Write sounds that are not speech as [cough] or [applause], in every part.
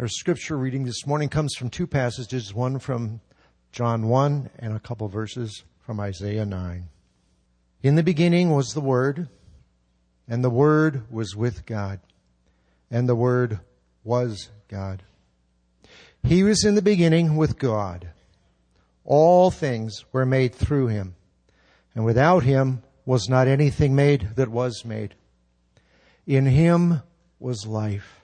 Our scripture reading this morning comes from two passages, one from John 1 and a couple verses from Isaiah 9. In the beginning was the Word, and the Word was with God, and the Word was God. He was in the beginning with God. All things were made through him, and without him was not anything made that was made. In him was life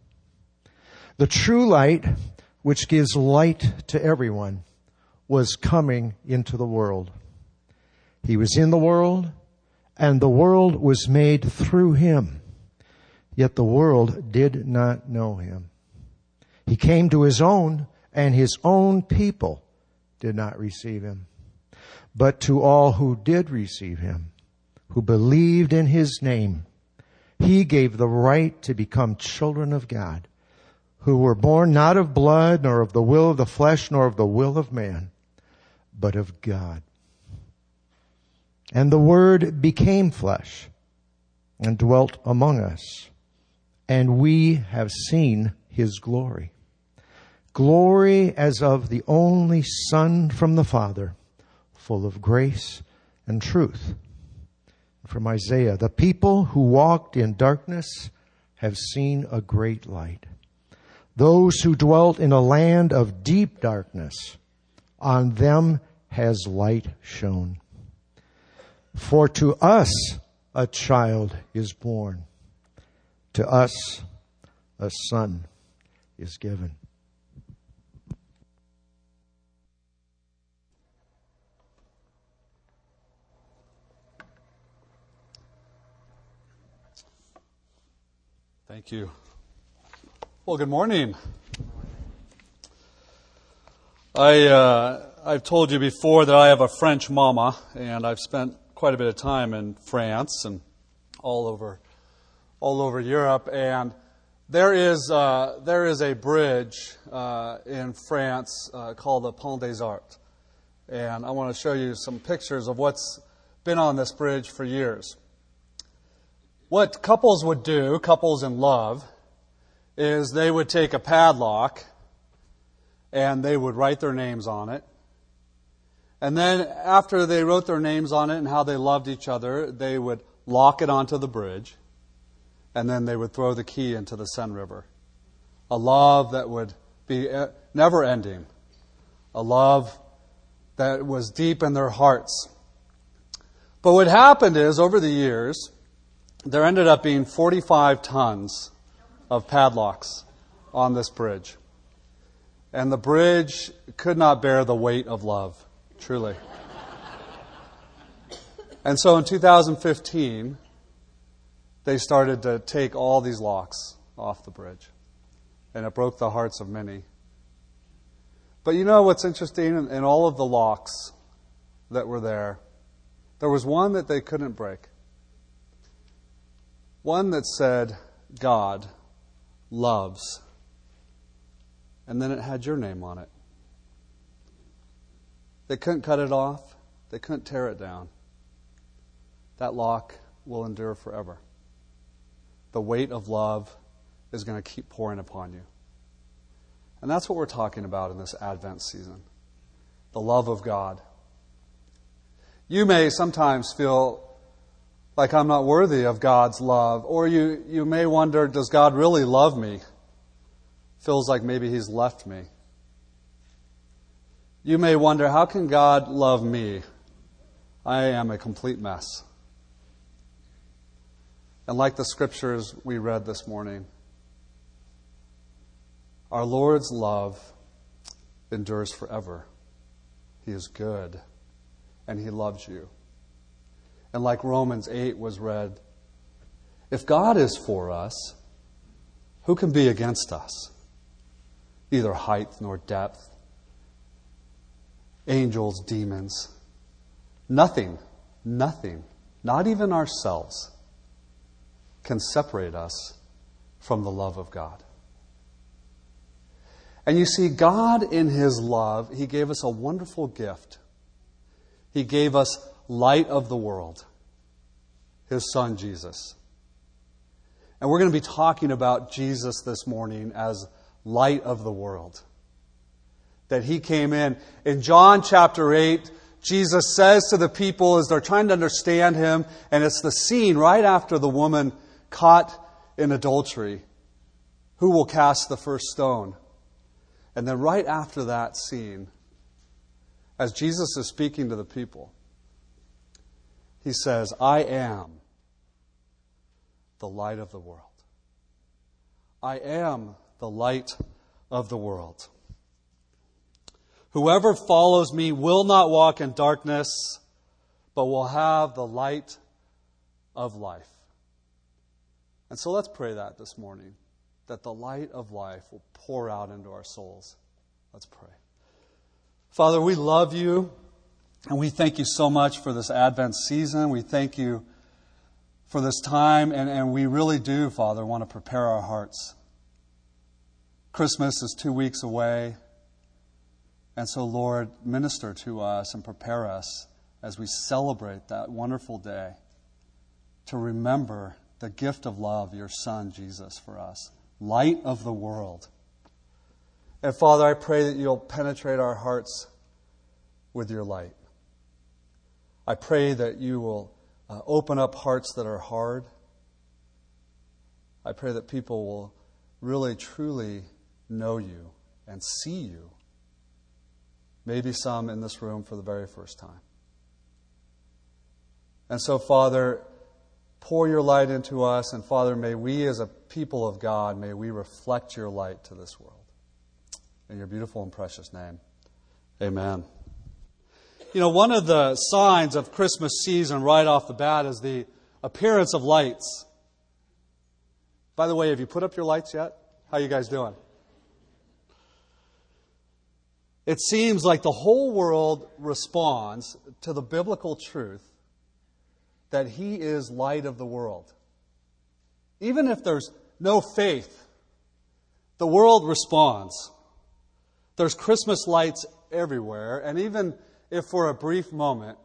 The true light, which gives light to everyone, was coming into the world. He was in the world, and the world was made through him. Yet the world did not know him. He came to his own, and his own people did not receive him. But to all who did receive him, who believed in his name, he gave the right to become children of God who were born not of blood, nor of the will of the flesh, nor of the will of man, but of God. And the Word became flesh and dwelt among us, and we have seen His glory. Glory as of the only Son from the Father, full of grace and truth. From Isaiah, the people who walked in darkness have seen a great light. Those who dwelt in a land of deep darkness, on them has light shone. For to us a child is born, to us a son is given. Thank you. Well, good morning. I, uh, I've told you before that I have a French mama, and I've spent quite a bit of time in France and all over, all over Europe. And there is, uh, there is a bridge uh, in France uh, called the Pont des Arts. And I want to show you some pictures of what's been on this bridge for years. What couples would do, couples in love, is they would take a padlock and they would write their names on it. And then after they wrote their names on it and how they loved each other, they would lock it onto the bridge and then they would throw the key into the Seine River. A love that would be uh, never ending. A love that was deep in their hearts. But what happened is, over the years, there ended up being 45 tons of padlocks on this bridge. And the bridge could not bear the weight of love, truly. [laughs] and so in 2015, they started to take all these locks off the bridge. And it broke the hearts of many. But you know what's interesting? In, in all of the locks that were there, there was one that they couldn't break. One that said, God loves. And then it had your name on it. They couldn't cut it off, they couldn't tear it down. That lock will endure forever. The weight of love is going to keep pouring upon you. And that's what we're talking about in this Advent season the love of God. You may sometimes feel like I'm not worthy of God's love. Or you, you may wonder, does God really love me? Feels like maybe He's left me. You may wonder, how can God love me? I am a complete mess. And like the scriptures we read this morning, our Lord's love endures forever. He is good, and He loves you. And like Romans 8 was read, if God is for us, who can be against us? neither height nor depth, angels, demons. Nothing, nothing, not even ourselves, can separate us from the love of God. And you see, God, in His love, He gave us a wonderful gift. He gave us light of the world, His Son, Jesus. And we're going to be talking about Jesus this morning as light of the world. That He came in. In John chapter 8, Jesus says to the people as they're trying to understand Him, and it's the scene right after the woman caught in adultery who will cast the first stone? And then, right after that scene, as Jesus is speaking to the people, he says, I am the light of the world. I am the light of the world. Whoever follows me will not walk in darkness, but will have the light of life. And so let's pray that this morning, that the light of life will pour out into our souls. Let's pray. Father, we love you, and we thank you so much for this Advent season. We thank you for this time, and, and we really do, Father, want to prepare our hearts. Christmas is two weeks away. And so, Lord, minister to us and prepare us as we celebrate that wonderful day to remember the gift of love, your Son, Jesus, for us, light of the world. And Father, I pray that you'll penetrate our hearts with your light. I pray that you will uh, open up hearts that are hard. I pray that people will really, truly know you and see you. Maybe some in this room for the very first time. And so, Father, pour your light into us. And Father, may we as a people of God, may we reflect your light to this world. In your beautiful and precious name. Amen. You know, one of the signs of Christmas season right off the bat is the appearance of lights. By the way, have you put up your lights yet? How you guys doing? It seems like the whole world responds to the biblical truth that He is light of the world. Even if there's no faith, the world responds. There's Christmas lights everywhere, and even if for a brief moment,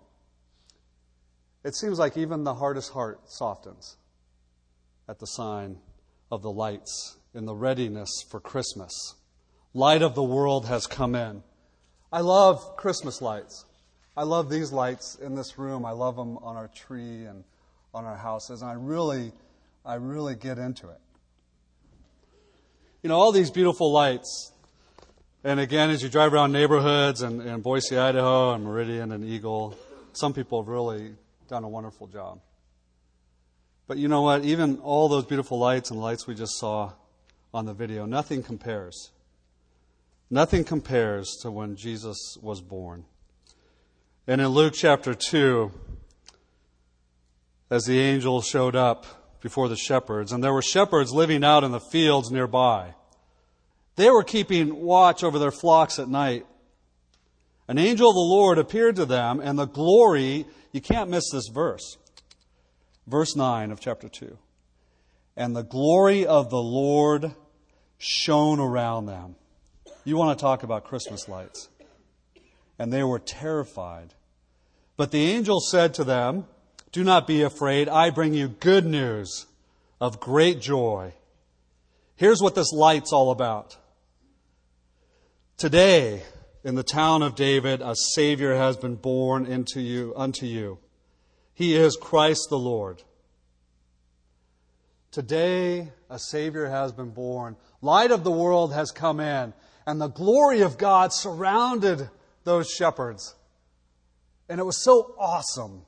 it seems like even the hardest heart softens at the sign of the lights in the readiness for Christmas. Light of the world has come in. I love Christmas lights. I love these lights in this room. I love them on our tree and on our houses. And I really, I really get into it. You know, all these beautiful lights. And again, as you drive around neighborhoods in, and Boise, Idaho, and Meridian and Eagle, some people have really done a wonderful job. But you know what? Even all those beautiful lights and lights we just saw on the video, nothing compares. Nothing compares to when Jesus was born. And in Luke chapter 2, as the angel showed up before the shepherds, and there were shepherds living out in the fields nearby. They were keeping watch over their flocks at night. An angel of the Lord appeared to them, and the glory, you can't miss this verse. Verse 9 of chapter 2. And the glory of the Lord shone around them. You want to talk about Christmas lights. And they were terrified. But the angel said to them, Do not be afraid. I bring you good news of great joy. Here's what this light's all about. Today, in the town of David, a Savior has been born into you, unto you. He is Christ the Lord. Today, a Savior has been born. Light of the world has come in, and the glory of God surrounded those shepherds. And it was so awesome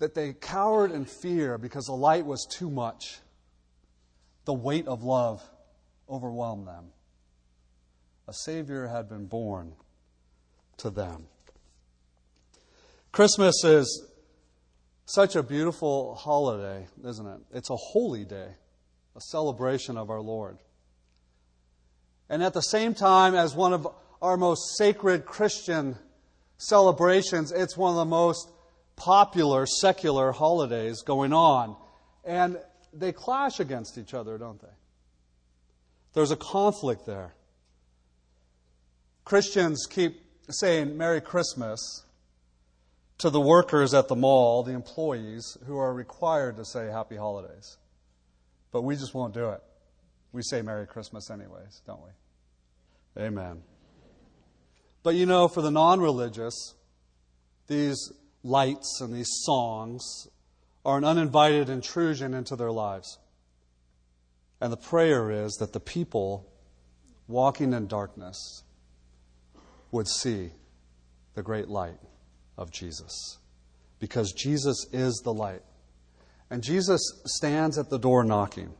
that they cowered in fear because the light was too much. The weight of love overwhelmed them. A Savior had been born to them. Christmas is such a beautiful holiday, isn't it? It's a holy day, a celebration of our Lord. And at the same time, as one of our most sacred Christian celebrations, it's one of the most popular secular holidays going on. And they clash against each other, don't they? There's a conflict there. Christians keep saying Merry Christmas to the workers at the mall, the employees, who are required to say Happy Holidays. But we just won't do it. We say Merry Christmas anyways, don't we? Amen. But you know, for the non religious, these lights and these songs are an uninvited intrusion into their lives. And the prayer is that the people walking in darkness would see the great light of Jesus. Because Jesus is the light. And Jesus stands at the door knocking.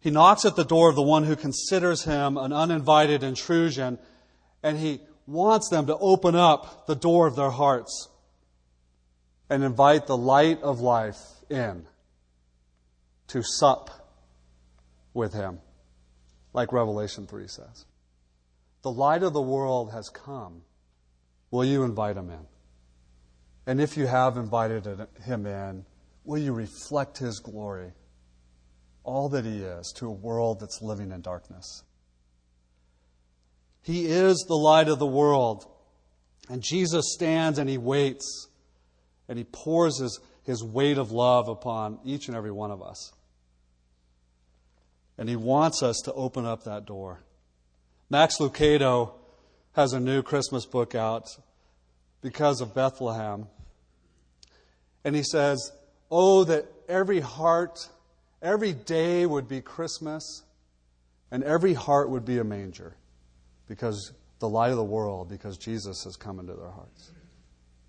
He knocks at the door of the one who considers him an uninvited intrusion, and he wants them to open up the door of their hearts and invite the light of life in to sup with him, like Revelation 3 says. The light of the world has come. Will you invite him in? And if you have invited him in, will you reflect his glory, all that he is, to a world that's living in darkness? He is the light of the world. And Jesus stands and he waits and he pours his, his weight of love upon each and every one of us. And he wants us to open up that door. Max Lucado has a new Christmas book out because of Bethlehem. And he says, Oh, that every heart, every day would be Christmas, and every heart would be a manger because the light of the world, because Jesus has come into their hearts.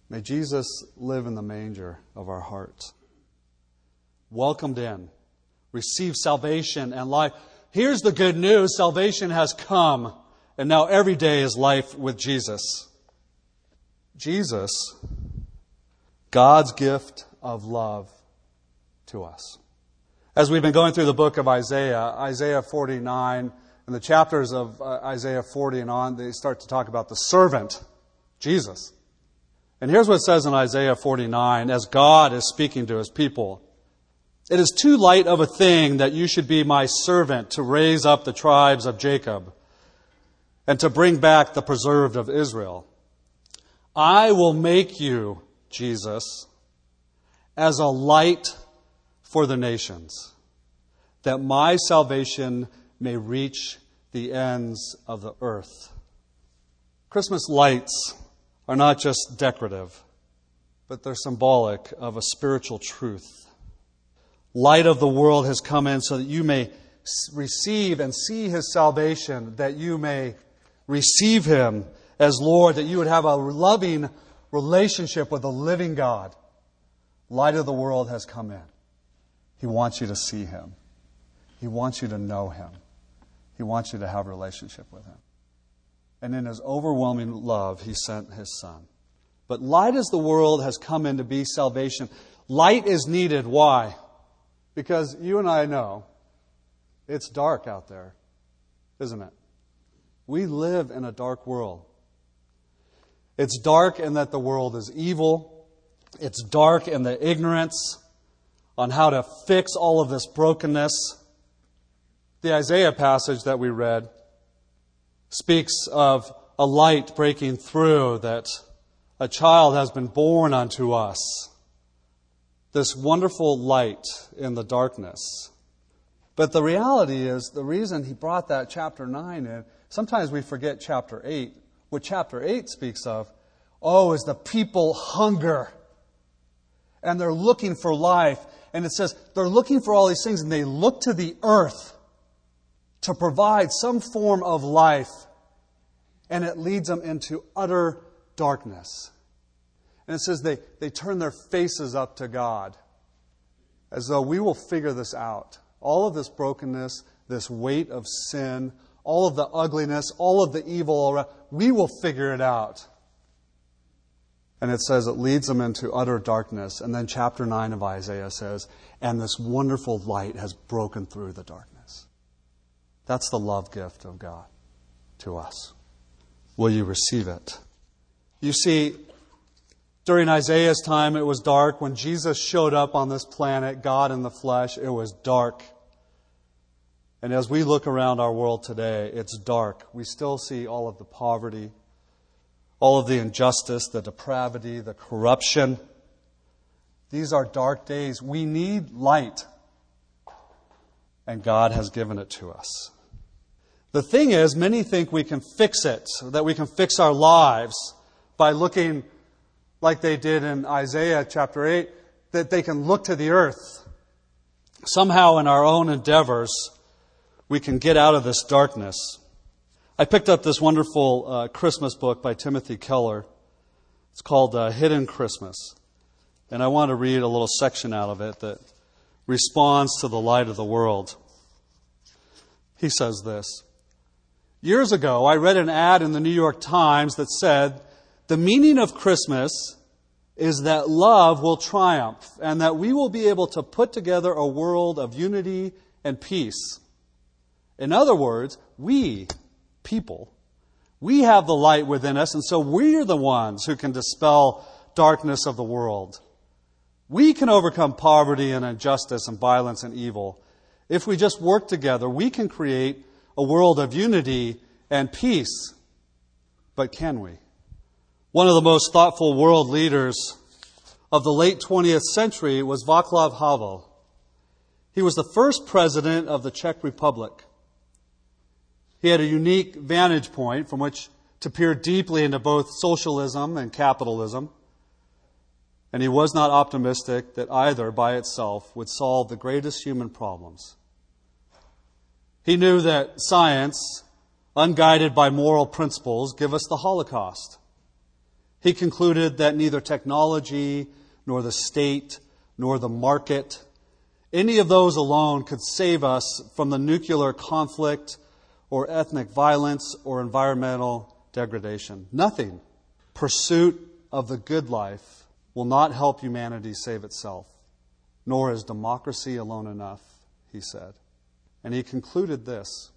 May Jesus live in the manger of our hearts. Welcomed in, receive salvation and life. Here's the good news salvation has come, and now every day is life with Jesus. Jesus, God's gift of love to us. As we've been going through the book of Isaiah, Isaiah 49, and the chapters of uh, Isaiah 40 and on, they start to talk about the servant, Jesus. And here's what it says in Isaiah 49 as God is speaking to his people. It is too light of a thing that you should be my servant to raise up the tribes of Jacob and to bring back the preserved of Israel. I will make you, Jesus, as a light for the nations, that my salvation may reach the ends of the earth. Christmas lights are not just decorative, but they're symbolic of a spiritual truth. Light of the world has come in so that you may receive and see his salvation, that you may receive him as Lord, that you would have a loving relationship with the living God. Light of the world has come in. He wants you to see him. He wants you to know him. He wants you to have a relationship with him. And in his overwhelming love, he sent his son. But light as the world has come in to be salvation. Light is needed. Why? Because you and I know it's dark out there, isn't it? We live in a dark world. It's dark in that the world is evil. It's dark in the ignorance on how to fix all of this brokenness. The Isaiah passage that we read speaks of a light breaking through, that a child has been born unto us. This wonderful light in the darkness. But the reality is, the reason he brought that chapter 9 in, sometimes we forget chapter 8. What chapter 8 speaks of, oh, is the people hunger. And they're looking for life. And it says they're looking for all these things, and they look to the earth to provide some form of life, and it leads them into utter darkness. And it says they, they turn their faces up to God as though we will figure this out. All of this brokenness, this weight of sin, all of the ugliness, all of the evil around, we will figure it out. And it says it leads them into utter darkness. And then chapter 9 of Isaiah says, and this wonderful light has broken through the darkness. That's the love gift of God to us. Will you receive it? You see, during Isaiah's time, it was dark. When Jesus showed up on this planet, God in the flesh, it was dark. And as we look around our world today, it's dark. We still see all of the poverty, all of the injustice, the depravity, the corruption. These are dark days. We need light. And God has given it to us. The thing is, many think we can fix it, that we can fix our lives by looking like they did in Isaiah chapter 8, that they can look to the earth. Somehow, in our own endeavors, we can get out of this darkness. I picked up this wonderful uh, Christmas book by Timothy Keller. It's called uh, Hidden Christmas. And I want to read a little section out of it that responds to the light of the world. He says this Years ago, I read an ad in the New York Times that said, the meaning of Christmas is that love will triumph and that we will be able to put together a world of unity and peace. In other words, we, people, we have the light within us, and so we're the ones who can dispel darkness of the world. We can overcome poverty and injustice and violence and evil. If we just work together, we can create a world of unity and peace. But can we? One of the most thoughtful world leaders of the late 20th century was Václav Havel. He was the first president of the Czech Republic. He had a unique vantage point from which to peer deeply into both socialism and capitalism. And he was not optimistic that either by itself would solve the greatest human problems. He knew that science, unguided by moral principles, give us the Holocaust. He concluded that neither technology, nor the state, nor the market, any of those alone could save us from the nuclear conflict or ethnic violence or environmental degradation. Nothing. Pursuit of the good life will not help humanity save itself, nor is democracy alone enough, he said. And he concluded this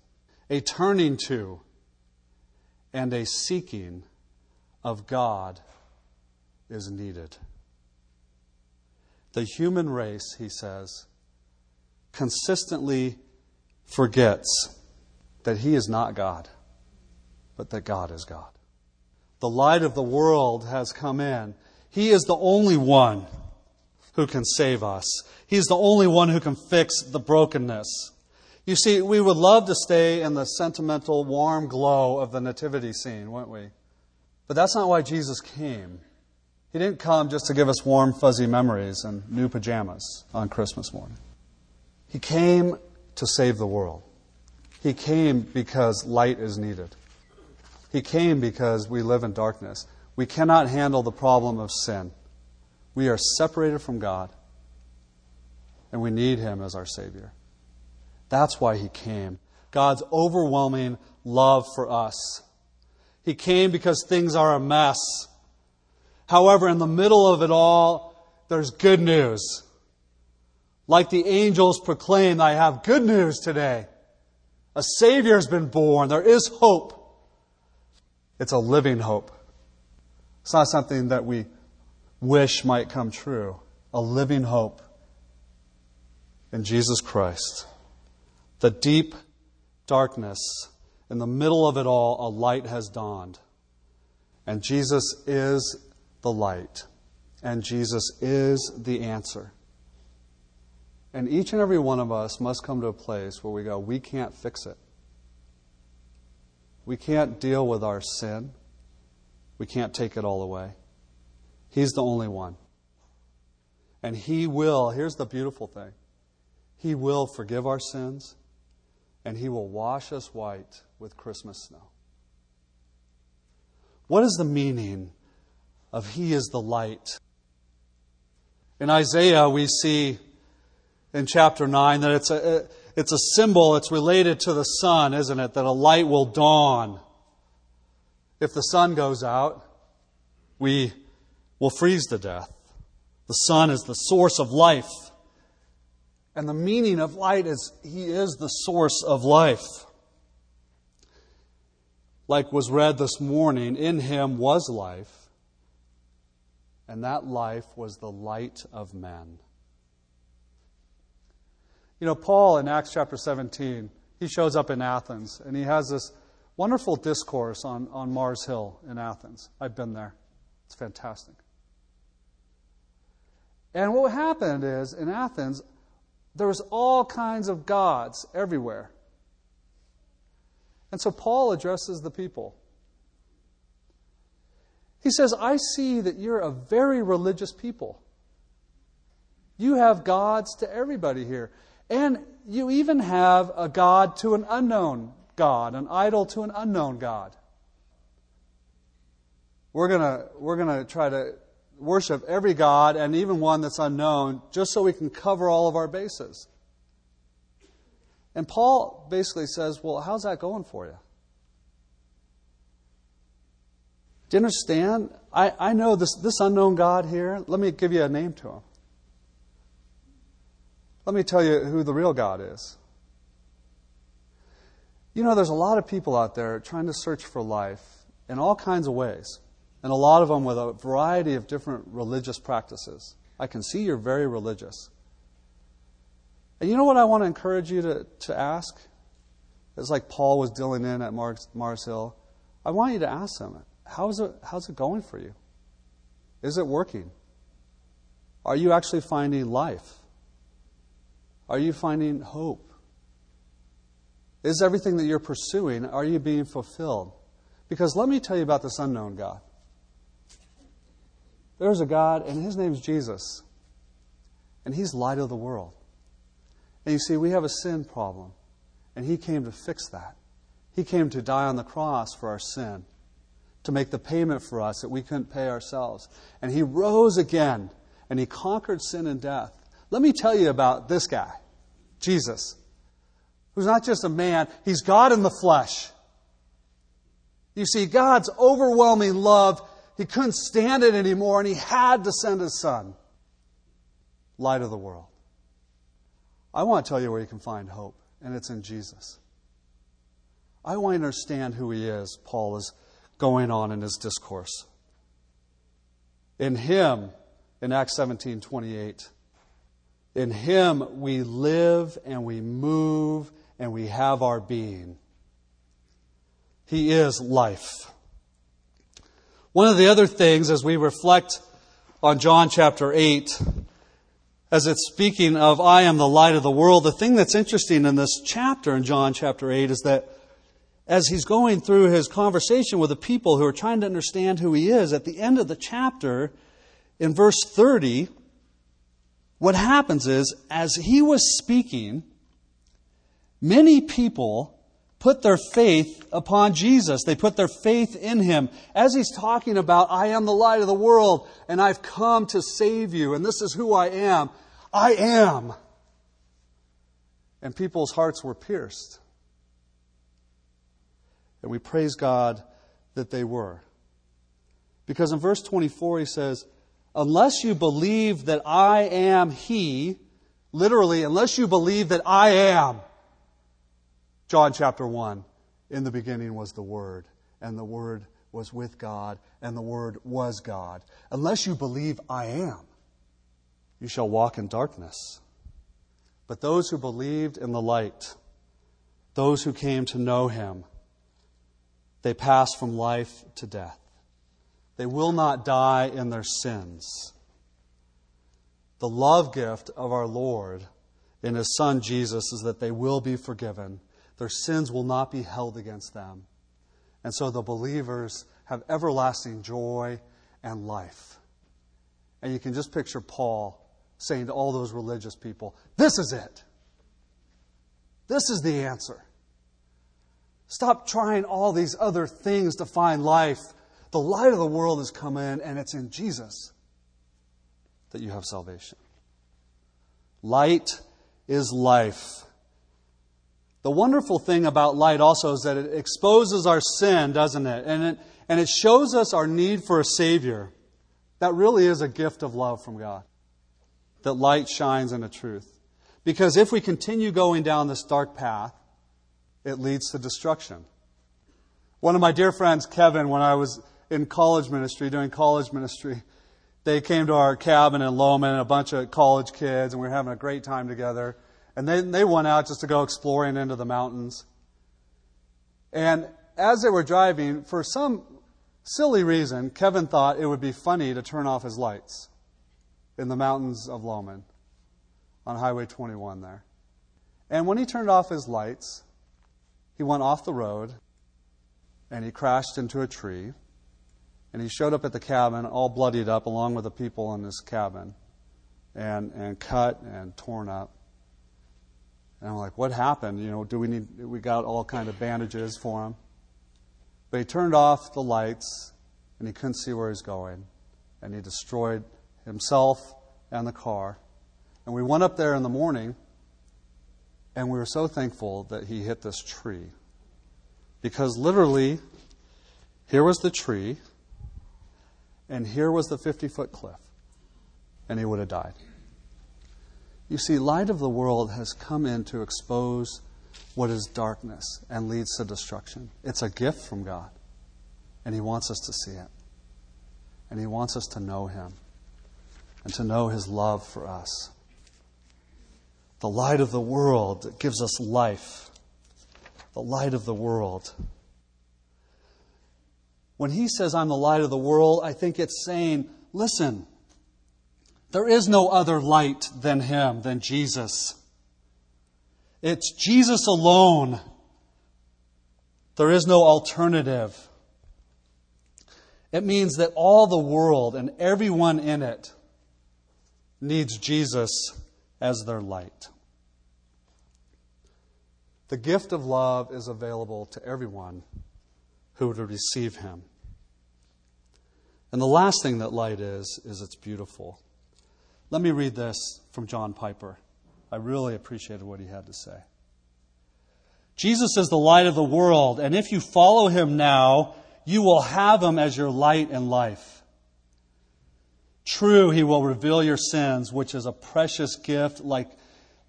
a turning to and a seeking of God is needed. The human race, he says, consistently forgets that he is not God, but that God is God. The light of the world has come in. He is the only one who can save us. He's the only one who can fix the brokenness. You see, we would love to stay in the sentimental, warm glow of the nativity scene, wouldn't we? But that's not why Jesus came. He didn't come just to give us warm, fuzzy memories and new pajamas on Christmas morning. He came to save the world. He came because light is needed. He came because we live in darkness. We cannot handle the problem of sin. We are separated from God, and we need Him as our Savior. That's why He came. God's overwhelming love for us he came because things are a mess. However, in the middle of it all, there's good news. Like the angels proclaim, I have good news today. A Savior has been born. There is hope. It's a living hope. It's not something that we wish might come true. A living hope in Jesus Christ. The deep darkness in the middle of it all, a light has dawned. And Jesus is the light. And Jesus is the answer. And each and every one of us must come to a place where we go, we can't fix it. We can't deal with our sin. We can't take it all away. He's the only one. And He will, here's the beautiful thing He will forgive our sins and He will wash us white with Christmas snow. What is the meaning of He is the light? In Isaiah, we see in chapter 9 that it's a, it's a symbol, it's related to the sun, isn't it? That a light will dawn. If the sun goes out, we will freeze to death. The sun is the source of life. And the meaning of light is He is the source of life. like was read this morning, in him was life, and that life was the light of men. You know, Paul in Acts chapter 17, he shows up in Athens and he has this wonderful discourse on, on Mars Hill in Athens. I've been there, it's fantastic. And what happened is in Athens, there was all kinds of gods everywhere. And so Paul addresses the people. He says, I see that you're a very religious people. You have gods to everybody here. And you even have a God to an unknown God, an idol to an unknown God. We're going we're to try to worship every God and even one that's unknown just so we can cover all of our bases. And Paul basically says, Well, how's that going for you? Do you understand? I, I know this, this unknown God here. Let me give you a name to him. Let me tell you who the real God is. You know, there's a lot of people out there trying to search for life in all kinds of ways, and a lot of them with a variety of different religious practices. I can see you're very religious. And you know what I want to encourage you to, to ask? It's like Paul was dealing in at Mars, Mars Hill. I want you to ask him, how's it, how's it going for you? Is it working? Are you actually finding life? Are you finding hope? Is everything that you're pursuing, are you being fulfilled? Because let me tell you about this unknown God. There's a God, and his name's Jesus. And he's light of the world. And you see, we have a sin problem. And he came to fix that. He came to die on the cross for our sin, to make the payment for us that we couldn't pay ourselves. And he rose again, and he conquered sin and death. Let me tell you about this guy, Jesus, who's not just a man, he's God in the flesh. You see, God's overwhelming love, he couldn't stand it anymore, and he had to send his son, light of the world. I want to tell you where you can find hope, and it's in Jesus. I want to understand who he is, Paul is going on in his discourse. In him, in Acts 17 28, in Him we live and we move and we have our being. He is life. One of the other things as we reflect on John chapter 8, as it's speaking of, I am the light of the world, the thing that's interesting in this chapter in John chapter 8 is that as he's going through his conversation with the people who are trying to understand who he is, at the end of the chapter, in verse 30, what happens is, as he was speaking, many people put their faith upon Jesus. They put their faith in him. As he's talking about, I am the light of the world, and I've come to save you, and this is who I am. I am. And people's hearts were pierced. And we praise God that they were. Because in verse 24, he says, unless you believe that I am He, literally, unless you believe that I am, John chapter 1, in the beginning was the Word, and the Word was with God, and the Word was God. Unless you believe I am, you shall walk in darkness. But those who believed in the light, those who came to know Him, they passed from life to death. They will not die in their sins. The love gift of our Lord in His Son Jesus is that they will be forgiven. Their sins will not be held against them. And so the believers have everlasting joy and life. And you can just picture Paul saying to all those religious people, This is it. This is the answer. Stop trying all these other things to find life. The light of the world has come in, and it's in Jesus that you have salvation. Light is life. The wonderful thing about light also is that it exposes our sin, doesn't it? And it, and it shows us our need for a Savior. That really is a gift of love from God. That light shines in the truth. Because if we continue going down this dark path, it leads to destruction. One of my dear friends, Kevin, when I was in college ministry, doing college ministry, they came to our cabin in Lowman, a bunch of college kids, and we were having a great time together. And then they went out just to go exploring into the mountains. And as they were driving, for some silly reason, Kevin thought it would be funny to turn off his lights in the mountains of Lowman on Highway 21 there. And when he turned off his lights, he went off the road and he crashed into a tree. And he showed up at the cabin all bloodied up along with the people in his cabin and, and cut and torn up. And I'm like, what happened? You know, do we need, we got all kind of bandages for him. But he turned off the lights and he couldn't see where he was going. And he destroyed himself and the car. And we went up there in the morning and we were so thankful that he hit this tree. Because literally, here was the tree, and here was the 50 foot cliff, and he would have died. You see, light of the world has come in to expose what is darkness and leads to destruction. It's a gift from God, and He wants us to see it. And He wants us to know Him and to know His love for us. The light of the world that gives us life. The light of the world. When He says, I'm the light of the world, I think it's saying, listen, there is no other light than Him, than Jesus. It's Jesus alone. There is no alternative. It means that all the world and everyone in it needs Jesus as their light. The gift of love is available to everyone who would receive him. And the last thing that light is, is it's beautiful. Let me read this from John Piper. I really appreciated what he had to say. Jesus is the light of the world, and if you follow him now, you will have him as your light and life. True, he will reveal your sins, which is a precious gift, like,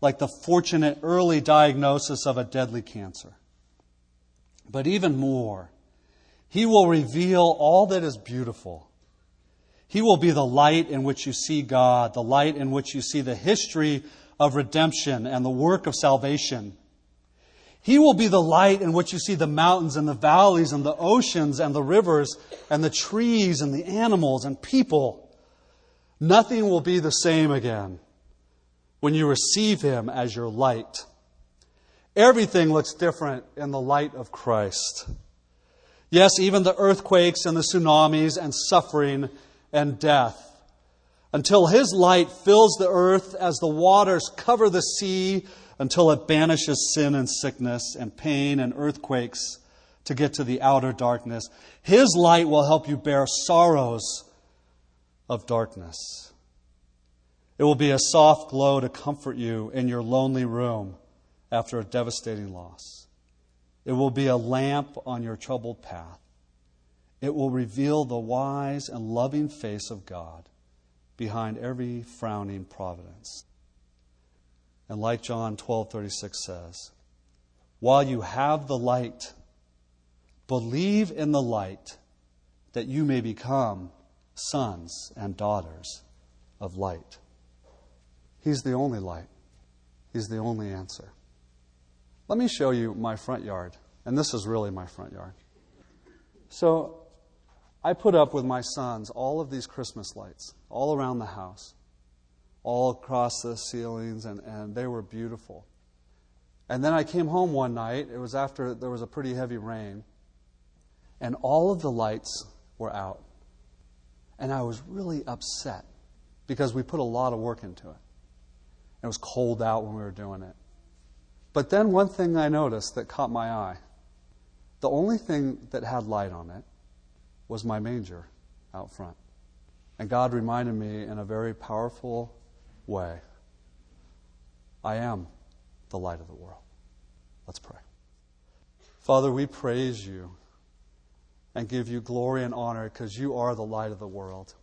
like the fortunate early diagnosis of a deadly cancer. But even more, he will reveal all that is beautiful. He will be the light in which you see God, the light in which you see the history of redemption and the work of salvation. He will be the light in which you see the mountains and the valleys and the oceans and the rivers and the trees and the animals and people. Nothing will be the same again when you receive Him as your light. Everything looks different in the light of Christ. Yes, even the earthquakes and the tsunamis and suffering and death until his light fills the earth as the waters cover the sea until it banishes sin and sickness and pain and earthquakes to get to the outer darkness. His light will help you bear sorrows of darkness. It will be a soft glow to comfort you in your lonely room after a devastating loss. It will be a lamp on your troubled path. It will reveal the wise and loving face of God behind every frowning providence. And like John 12:36 says, while you have the light, believe in the light that you may become sons and daughters of light. He's the only light. He's the only answer. Let me show you my front yard. And this is really my front yard. So I put up with my sons all of these Christmas lights all around the house, all across the ceilings, and, and they were beautiful. And then I came home one night, it was after there was a pretty heavy rain, and all of the lights were out. And I was really upset because we put a lot of work into it. It was cold out when we were doing it. But then one thing I noticed that caught my eye the only thing that had light on it was my manger out front. And God reminded me in a very powerful way I am the light of the world. Let's pray. Father, we praise you and give you glory and honor because you are the light of the world.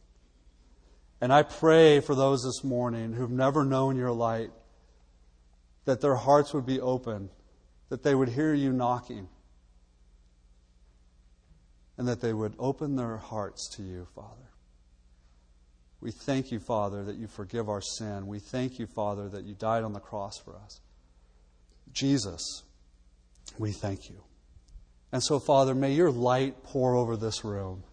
And I pray for those this morning who've never known your light that their hearts would be open, that they would hear you knocking and that they would open their hearts to you, Father. We thank you, Father, that you forgive our sin. We thank you, Father, that you died on the cross for us. Jesus, we thank you. And so, Father, may your light pour over this room.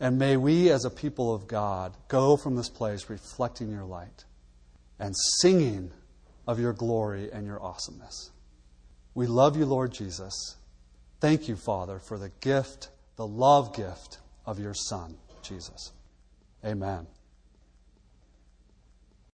And may we, as a people of God, go from this place reflecting your light and singing of your glory and your awesomeness. We love you, Lord Jesus. Thank you, Father, for the gift, the love gift of your Son, Jesus. Amen.